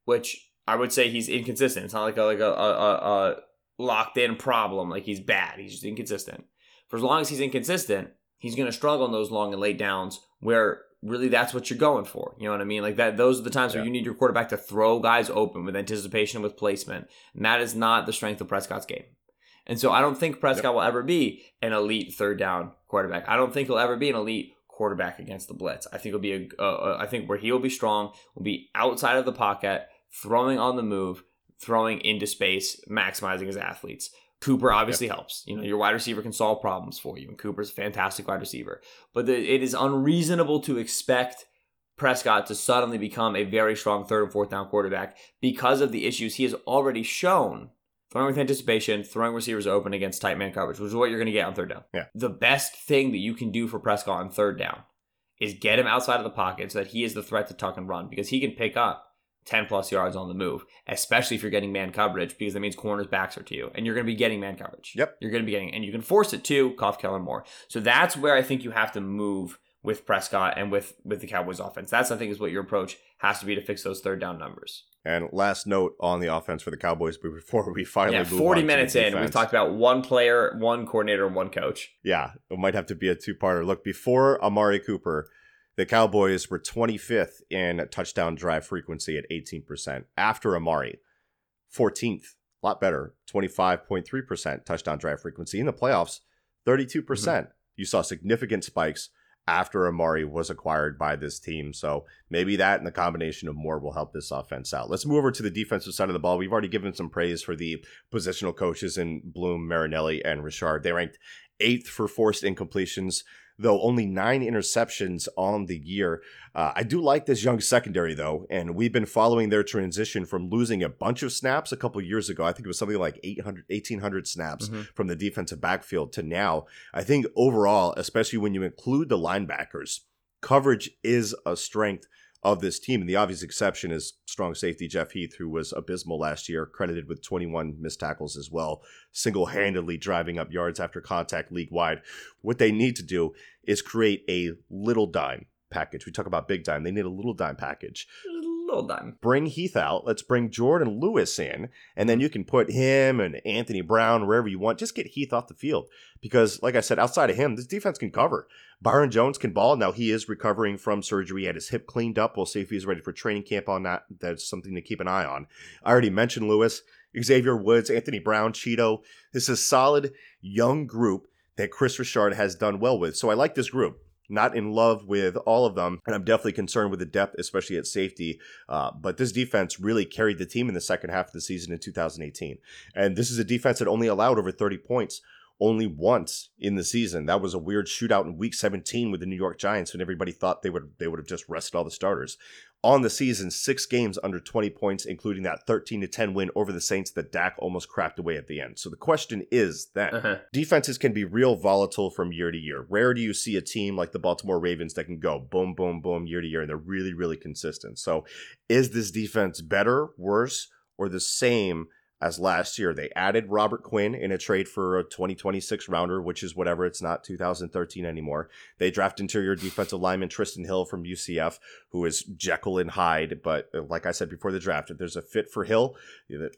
which I would say he's inconsistent. It's not like a like a, a, a locked in problem, like he's bad. He's just inconsistent. For as long as he's inconsistent, he's going to struggle in those long and late downs where really that's what you're going for. You know what I mean? Like that those are the times yeah. where you need your quarterback to throw guys open with anticipation with placement. And that is not the strength of Prescott's game. And so I don't think Prescott yep. will ever be an elite third down quarterback. I don't think he'll ever be an elite quarterback against the blitz. I think it'll be a. Uh, I think where he'll be strong will be outside of the pocket, throwing on the move, throwing into space, maximizing his athletes. Cooper obviously yep. helps. You know, your wide receiver can solve problems for you, and Cooper's a fantastic wide receiver. But the, it is unreasonable to expect Prescott to suddenly become a very strong third and fourth down quarterback because of the issues he has already shown throwing with anticipation, throwing receivers open against tight man coverage, which is what you're going to get on third down. Yeah. The best thing that you can do for Prescott on third down is get him outside of the pocket so that he is the threat to tuck and run because he can pick up 10 plus yards on the move, especially if you're getting man coverage, because that means corners backs are to you. And you're going to be getting man coverage. Yep. You're going to be getting, and you can force it too, Goff, Kellen Moore. So that's where I think you have to move with Prescott and with with the Cowboys offense. That's I think is what your approach has to be to fix those third down numbers. And last note on the offense for the Cowboys before we finally yeah, forty minutes in, we've talked about one player, one coordinator, and one coach. Yeah, it might have to be a two parter. Look, before Amari Cooper, the Cowboys were 25th in touchdown drive frequency at 18%. After Amari, 14th, a lot better, 25.3% touchdown drive frequency. In the playoffs, 32%. percent mm hmm You saw significant spikes after Amari was acquired by this team. So maybe that and the combination of Moore will help this offense out. Let's move over to the defensive side of the ball. We've already given some praise for the positional coaches in Bloom, Marinelli, and Richard. They ranked eighth for forced incompletions though only nine interceptions on the year. Uh, I do like this young secondary, though, and we've been following their transition from losing a bunch of snaps a couple years ago. I think it was something like 800, 1,800 snaps mm-hmm. from the defensive backfield to now. I think overall, especially when you include the linebackers, coverage is a strength of this team. And the obvious exception is strong safety Jeff Heath, who was abysmal last year, credited with 21 missed tackles as well, single handedly driving up yards after contact league wide. What they need to do is create a little dime package. We talk about big dime, they need a little dime package little dime. Bring Heath out. Let's bring Jourdan Lewis in, and then you can put him and Anthony Brown wherever you want. Just get Heath off the field because, like I said, outside of him, this defense can cover. Byron Jones can ball. Now he is recovering from surgery. He had his hip cleaned up. We'll see if he's ready for training camp on that. That's something to keep an eye on. I already mentioned Lewis, Xavier Woods, Anthony Brown, Chido. This is a solid young group that Kris Richard has done well with. So I like this group not in love with all of them, and I'm definitely concerned with the depth, especially at safety. Uh, but this defense really carried the team in the second half of the season in 2018, and this is a defense that only allowed over 30 points only once in the season. That was a weird shootout in week 17 with the New York Giants when everybody thought they would they would have just rested all the starters. On the season, six games under 20 points, including that 13 to 10 win over the Saints that Dak almost crapped away at the end. So the question is that uh-huh. defenses can be real volatile from year to year. Rare do you see a team like the Baltimore Ravens that can go boom, boom, boom year to year, and they're really, really consistent. So is this defense better, worse, or the same as last year. They added Robert Quinn in a trade for a 2026 rounder, which is whatever. It's not 2013 anymore. They draft interior defensive lineman Trysten Hill from UCF, who is Jekyll and Hyde. But uh, like I said before the draft, if there's a fit for Hill,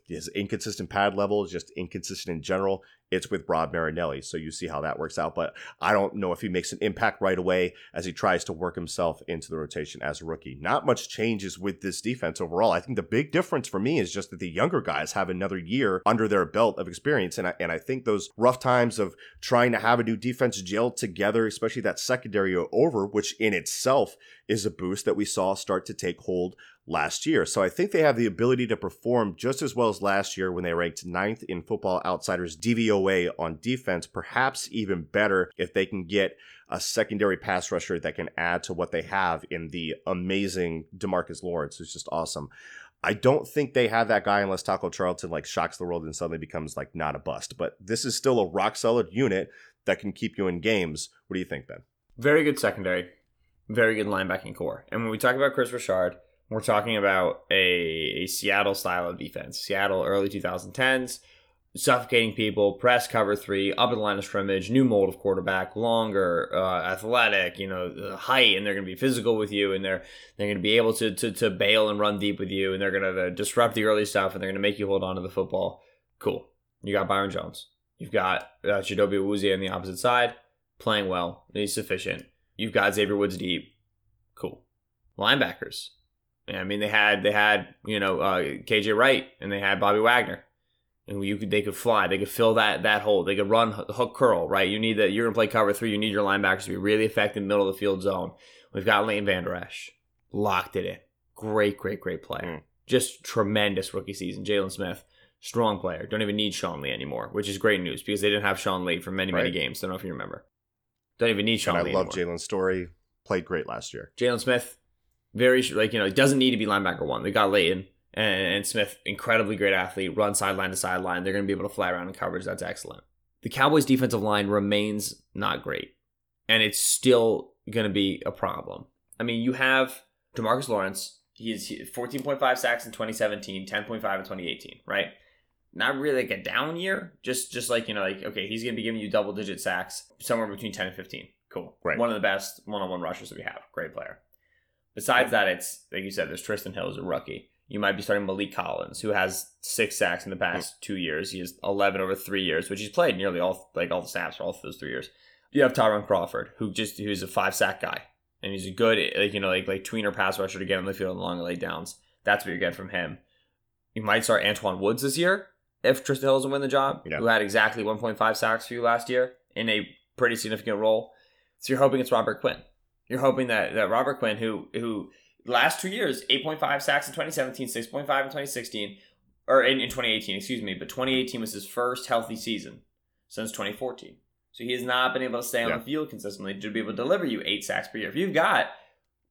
his inconsistent pad level is just inconsistent in general it's with Rod Marinelli. So you see how that works out. But I don't know if he makes an impact right away as he tries to work himself into the rotation as a rookie. Not much changes with this defense overall. I think the big difference for me is just that the younger guys have another year under their belt of experience. And I, and I think those rough times of trying to have a new defense gel together, especially that secondary over, which in itself is a boost that we saw start to take hold last year. So I think they have the ability to perform just as well as last year when they ranked ninth in Football Outsiders DVOA on defense, perhaps even better if they can get a secondary pass rusher that can add to what they have in the amazing DeMarcus Lawrence, who's just awesome. I don't think they have that guy unless Taco Charlton like shocks the world and suddenly becomes like not a bust. But this is still a rock solid unit that can keep you in games. What do you think, Ben? Very good secondary, very good linebacking core. And when we talk about Kris Richard, we're talking about a, a Seattle style of defense. Seattle early 2010s suffocating people, press cover three, up in the line of scrimmage, new mold of quarterback, longer, uh, athletic, you know, height, and they're going to be physical with you, and they're they're going to be able to, to to bail and run deep with you, and they're going to disrupt the early stuff, and they're going to make you hold on to the football. Cool. You got Byron Jones. You've got uh, Awuzie on the opposite side, playing well. He's sufficient. You've got Xavier Woods deep. Cool. Linebackers. I mean, they had they had you know uh, KJ Wright, and they had Bobby Wagner and you could they could fly, they could fill that that hole, they could run hook curl, right? You need that. You're gonna play cover three. You need your linebackers to be really effective middle of the field zone. We've got Leighton Vander Esch, locked it in. Great, great, great player. Mm. Just tremendous rookie season. Jaylon Smith, strong player. Don't even need Sean Lee anymore, which is great news because they didn't have Sean Lee for many, right. many games. Don't know if you remember. Don't even need Sean and Lee. I love Jaylon's story. Played great last year. Jaylon Smith, very like you know, it doesn't need to be linebacker one. They got Leighton and, Smith, incredibly great athlete, run sideline to sideline. They're going to be able to fly around in coverage. That's excellent. The Cowboys' defensive line remains not great, and it's still going to be a problem. I mean, you have DeMarcus Lawrence. He is he's 14.5 sacks in 2017, 10.5 in 2018, right? Not really like a down year, just just like you know, like okay, he's going to be giving you double digit sacks somewhere between 10 and 15. Cool, right? One of the best one on one rushers that we have. Great player. Besides that, it's like you said, there's Trysten Hill as a rookie you might be starting Maliek Collins, who has six sacks in the past mm. two years. He has eleven over three years, which he's played nearly all like all the snaps for all those three years. You have Tyrone Crawford, who just who's a five sack guy, and he's a good like you know like like tweener pass rusher to get on the field and long lay downs. That's what you get from him. You might start Antwaun Woods this year if Trysten Hill doesn't win the job, yeah. who had exactly 1.5 sacks for you last year in a pretty significant role. So you're hoping it's Robert Quinn. You're hoping that that Robert Quinn, who who last two years, 8.5 sacks in 2017, 6.5 in 2016, or in, in 2018, excuse me. But 2018 was his first healthy season since 2014. So he has not been able to stay on yeah. the field consistently to be able to deliver you eight sacks per year. If you've got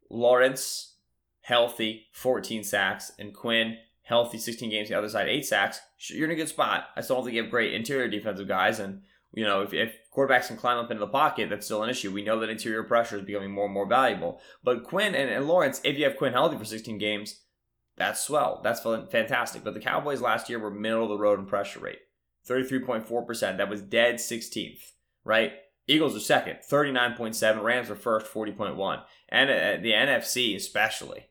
Lawrence healthy, 14 sacks, and Quinn healthy, 16 games, the other side, eight sacks, you're in a good spot. I still don't think you have great interior defensive guys, and you know, if, if quarterbacks can climb up into the pocket, that's still an issue. We know that interior pressure is becoming more and more valuable. But Quinn and, and Lawrence, if you have Quinn healthy for 16 games, that's swell. That's fantastic. But the Cowboys last year were middle of the road in pressure rate 33.4%. That was dead 16th, right? Eagles are second, 39.7. Rams are first, 40.1. And uh, the NFC, especially,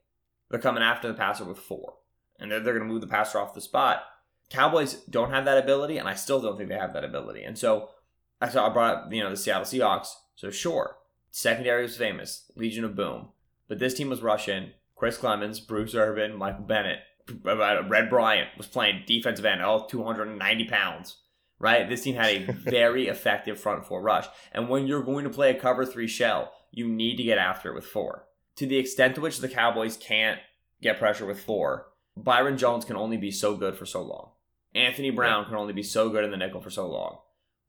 they're coming after the passer with four. And they're, they're going to move the passer off the spot. Cowboys don't have that ability, and I still don't think they have that ability. And so I saw I brought up, you know, the Seattle Seahawks. So sure, secondary was famous, Legion of Boom. But this team was Russian. Chris Clemons, Bruce Irvin, Michael Bennett, uh, uh, Red Bryant was playing defensive end, all 290 pounds. Right? This team had a very effective front four rush. And when you're going to play a cover three shell, you need to get after it with four. To the extent to which the Cowboys can't get pressure with four, Byron Jones can only be so good for so long. Anthony Brown can only be so good in the nickel for so long.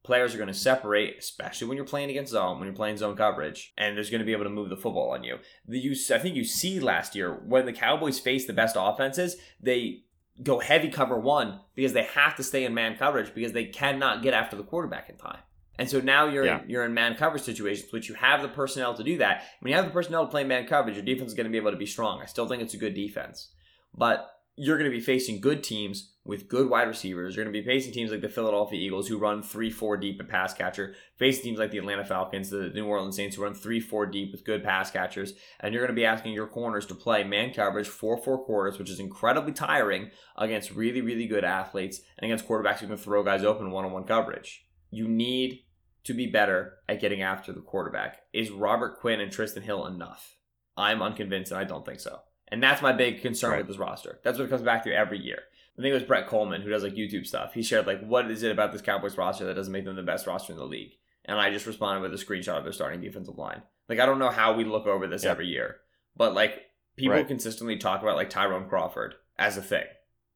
Players are going to separate, especially when you're playing against zone, when you're playing zone coverage, and there's going to be able to move the football on you. The you, I think you see last year when the Cowboys face the best offenses, they go heavy cover one because they have to stay in man coverage because they cannot get after the quarterback in time. And so now you're yeah. you're in man coverage situations, which you have the personnel to do that. When you have the personnel to play man coverage, your defense is going to be able to be strong. I still think it's a good defense, but you're going to be facing good teams with good wide receivers. You're going to be facing teams like the Philadelphia Eagles who run 3 4 deep at pass catcher, facing teams like the Atlanta Falcons, the New Orleans Saints who run 3 4 deep with good pass catchers. And you're going to be asking your corners to play man coverage 4 4 quarters, which is incredibly tiring against really, really good athletes and against quarterbacks who can throw guys open one on one coverage. You need to be better at getting after the quarterback. Is Robert Quinn and Trysten Hill enough? I'm unconvinced, and I don't think so. And that's my big concern right. with this roster. That's what it comes back to every year. I think it was Brett Kollmann who does like YouTube stuff. He shared like, what is it about this Cowboys roster that doesn't make them the best roster in the league? And I just responded with a screenshot of their starting defensive line. Like I don't know how we look over this every year, but like people right. consistently talk about like Tyrone Crawford as a thing.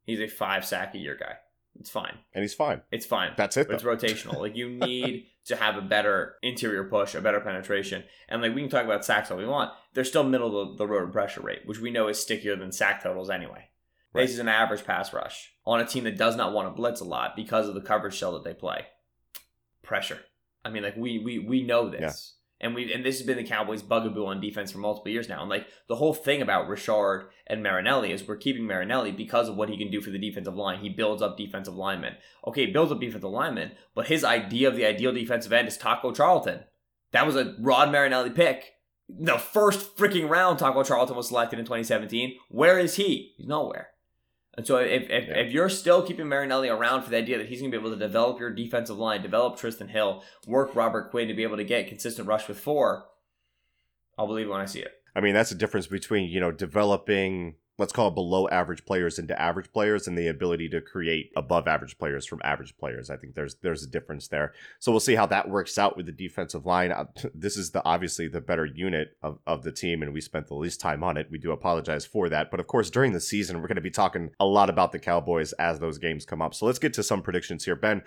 He's a five sack a year guy. It's fine. And he's fine. It's fine. That's it. It's rotational. like you need to have a better interior push, a better penetration. And like we can talk about sacks all we want. They're still middle of the road pressure rate, which we know is stickier than sack totals anyway. Right. is an average pass rush on a team that does not want to blitz a lot because of the coverage shell that they play. Pressure. I mean, like we we we know this. And we and this has been the Cowboys' bugaboo on defense for multiple years now. And like the whole thing about Richard and Marinelli is we're keeping Marinelli because of what he can do for the defensive line. He builds up defensive linemen. Okay, builds up defensive linemen, but his idea of the ideal defensive end is Taco Charlton. That was a Rod Marinelli pick. The first freaking round Taco Charlton was selected in 2017. Where is he? He's nowhere. And so if if, Yeah. if you're still keeping Marinelli around for the idea that he's going to be able to develop your defensive line, develop Trysten Hill, work Robert Quinn to be able to get consistent rush with four, I'll believe it when I see it. I mean, that's the difference between, you know, developing, let's call it below average players into average players and the ability to create above average players from average players. I think there's there's a difference there. So we'll see how that works out with the defensive line. Uh, This is the obviously the better unit of, of the team, and we spent the least time on it. We do apologize for that. But of course, during the season, we're going to be talking a lot about the Cowboys as those games come up. So let's get to some predictions here. Ben,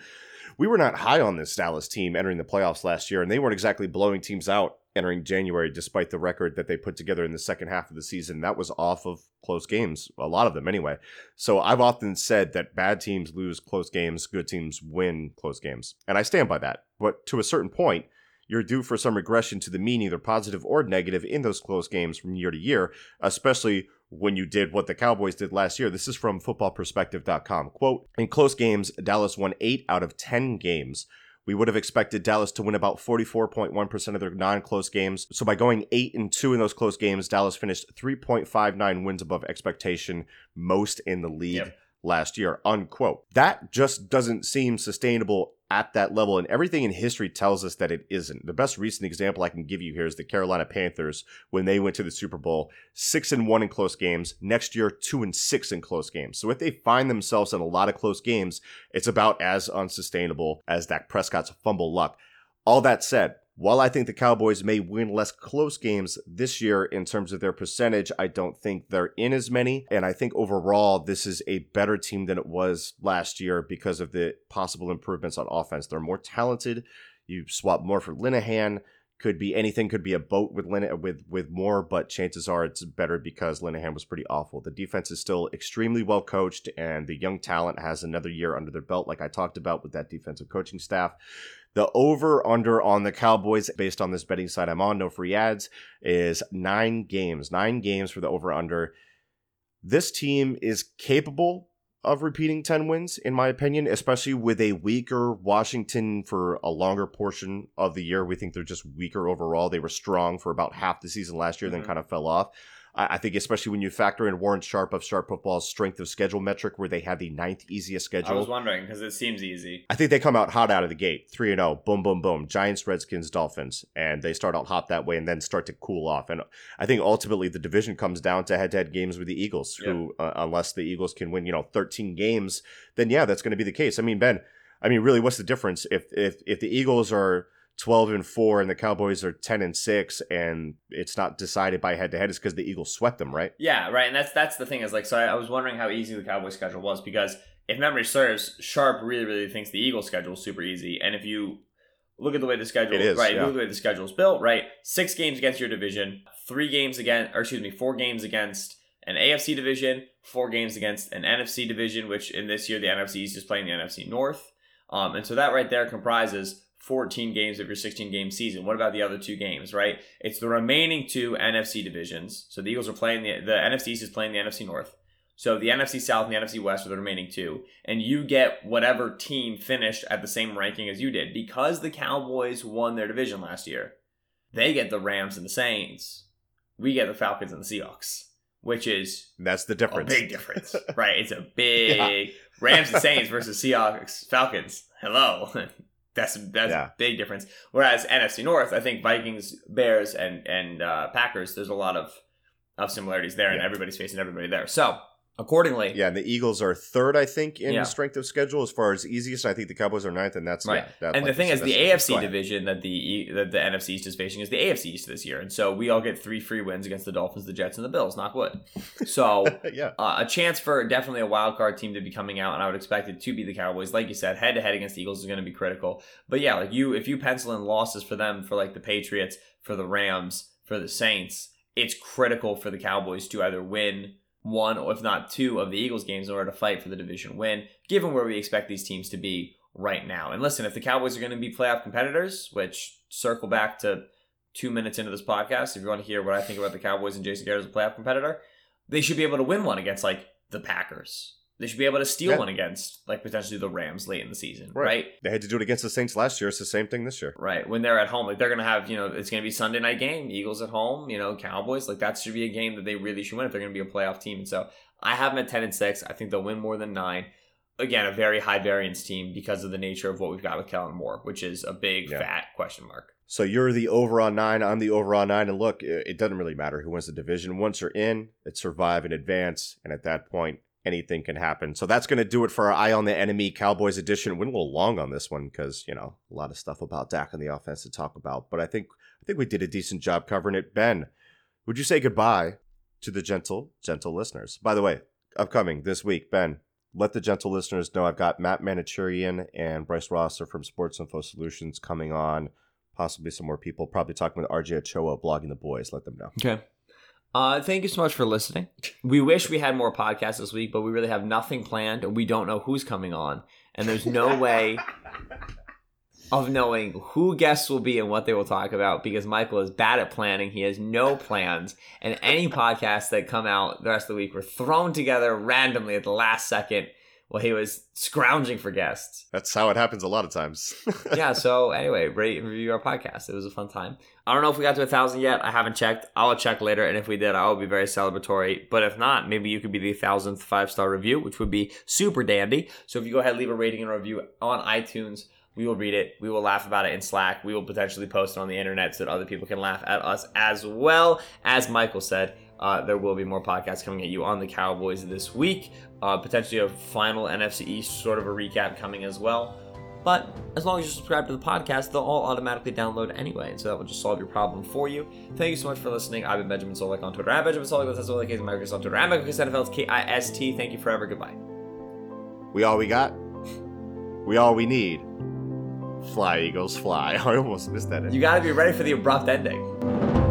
we were not high on this Dallas team entering the playoffs last year, and they weren't exactly blowing teams out entering January, despite the record that they put together in the second half of the season. That was off of close games, a lot of them anyway. So I've often said that bad teams lose close games, good teams win close games. And I stand by that. But to a certain point, you're due for some regression to the mean, either positive or negative, in those close games from year to year, especially when you did what the Cowboys did last year. This is from footballperspective.com. Quote In close games, Dallas won eight out of 10 games. We would have expected Dallas to win about 44.1% of their non-close games. So by going 8 and 2 in those close games, Dallas finished 3.59 wins above expectation, most in the league Yep. Last year, unquote. That just doesn't seem sustainable at that level, and everything in history tells us that it isn't. The best recent example I can give you here is the Carolina Panthers when they went to the Super Bowl, six and one in close games. Next year, two and six in close games. So if they find themselves in a lot of close games, it's about as unsustainable as Dak Prescott's fumble luck. All that said, while I think the Cowboys may win less close games this year in terms of their percentage, I don't think they're in as many. And I think overall, this is a better team than it was last year because of the possible improvements on offense. They're Moore talented. You swap Moore for Linehan. Could be anything. Could be a boat with Lin- with with more, but chances are it's better because Linehan was pretty awful. The defense is still extremely well coached, and the young talent has another year under their belt, like I talked about with that defensive coaching staff. The over under on the Cowboys, based on this betting site I'm on, no free ads, is nine games. Nine games for the over under. This team is capable of repeating 10 wins, in my opinion, especially with a weaker Washington for a longer portion of the year. We think they're just weaker overall. They were strong for about half the season last year, Mhm. then kind of fell off. I I think, especially when you factor in Warren Sharp of Sharp Football's strength of schedule metric, where they had the ninth easiest schedule. I was wondering because it seems easy. I think they come out hot out of the gate, three and zero, boom, boom, boom. Giants, Redskins, Dolphins, and they start out hot that way, and then start to cool off. And I think ultimately the division comes down to head-to-head games with the Eagles, who, uh, unless the Eagles can win, you know, thirteen games, then yeah, that's going to be the case. I mean, Ben, I mean, really, what's the difference if if if the Eagles are 12 and 4 and the Cowboys are 10 and 6 and it's not decided by head to head it's because the Eagles swept them, right? Yeah, right. And that's that's the thing is like so I, I was wondering how easy the Cowboys schedule was because if memory serves, Sharp really really thinks the Eagles schedule is super easy. And if you look at the way the schedule is, right, yeah. look at the way the schedule is built, right? Six games against your division, three games against or excuse me, four games against an AFC division, four games against an NFC division, which in this year the NFC is just playing the NFC North. Um, and so that right there comprises 14 games of your 16 game season. What about the other two games, right? It's the remaining two NFC divisions. So the Eagles are playing the the NFC East is playing the NFC North. So the NFC South and the NFC West are the remaining two. And you get whatever team finished at the same ranking as you did. Because the Cowboys won their division last year, they get the Rams and the Saints. We get the Falcons and the Seahawks, which is That's the a difference. big difference, right? It's a big Rams and Saints versus Seahawks Falcons. Hello, that's that's Yeah. a big difference. Whereas NFC North, I think Vikings, Bears, and and uh, Packers, there's a lot of of similarities there, and everybody's facing everybody there. So accordingly, Yeah, and the Eagles are third, I think, in Yeah. strength of schedule as far as easiest. I think the Cowboys are ninth, and that's Right. yeah, that- and like the thing is, the AFC division that the that the NFC East is facing is the AFC East this year, and so we all get three free wins against the Dolphins, the Jets, and the Bills. Knock wood. So yeah, uh, a chance for definitely a wild card team to be coming out, and I would expect it to be the Cowboys. Like you said, head to head against the Eagles is going to be critical. But yeah, like you, if you pencil in losses for them, for like the Patriots, for the Rams, for the Saints, it's critical for the Cowboys to either win one, or if not two, of the Eagles games in order to fight for the division win, given where we expect these teams to be right now. And listen, if the Cowboys are going to be playoff competitors, which circle back to two minutes into this podcast, if you want to hear what I think about the Cowboys and Jason Garrett as a playoff competitor, they should be able to win one against like the Packers. They should be able to steal Yeah. one against like potentially the Rams late in the season, right? Right. They had to do it against the Saints last year. It's the same thing this year. Right. When they're at home, like they're gonna have, you know, it's gonna be Sunday night game, Eagles at home, you know, Cowboys. Like that should be a game that they really should win if they're gonna be a playoff team. And so I have them at ten and six. I think they'll win more than nine. Again, a very high variance team because of the nature of what we've got with Kellen Moore, which is a big Yeah. fat question mark. So you're the over on nine. I'm the over on nine. And look, it it doesn't really matter who wins the division. Once you're in, it's survive and advance. And at that point, anything can happen. So that's going to do it for our Eye on the Enemy Cowboys edition. Went a little long on this one because, you know, a lot of stuff about Dak and the offense to talk about. But I think I think we did a decent job covering it. Ben, would you say goodbye to the gentle, gentle listeners? By the way, upcoming this week, Ben, let the gentle listeners know I've got Matt Manocherian and Bryce Rossler from Sports Info Solutions coming on possibly some more people. Probably talking with RJ Ochoa, blogging the boys. Let them know. Okay. Uh, thank you so much for listening. We wish we had more podcasts this week, but we really have nothing planned, and we don't know who's coming on, and there's no way of knowing who guests will be and what they will talk about because Michael is bad at planning. He has no plans, and any podcasts that come out the rest of the week were thrown together randomly at the last second while he was scrounging for guests. That's how it happens a lot of times. yeah. So anyway, rate and review our podcast. It was a fun time. I don't know if we got to a thousand yet. I haven't checked. I'll check later, and if we did, I will be very celebratory. But if not, maybe you could be the thousandth five star review, which would be super dandy. So if you go ahead, leave a rating and a review on iTunes. We will read it. We will laugh about it in Slack. We will potentially post it on the internet so that other people can laugh at us as well. As Michael said, uh, there will be more podcasts coming at you on the Cowboys this week. Uh, potentially a final NFC East sort of a recap coming as well. But as long as you subscribe to the podcast, they'll all automatically download anyway, and so that will just solve your problem for you. Thank you so much for listening. I've been Benjamin Solak on Twitter. I'm Benjamin Solak. That's Solak. America's on Twitter. I'm Michael NFL. It's K-I-S-T. Thank you forever. Goodbye. we all we got. We all we need. Fly, Eagles, fly. I almost missed that. You got to be ready for the abrupt ending.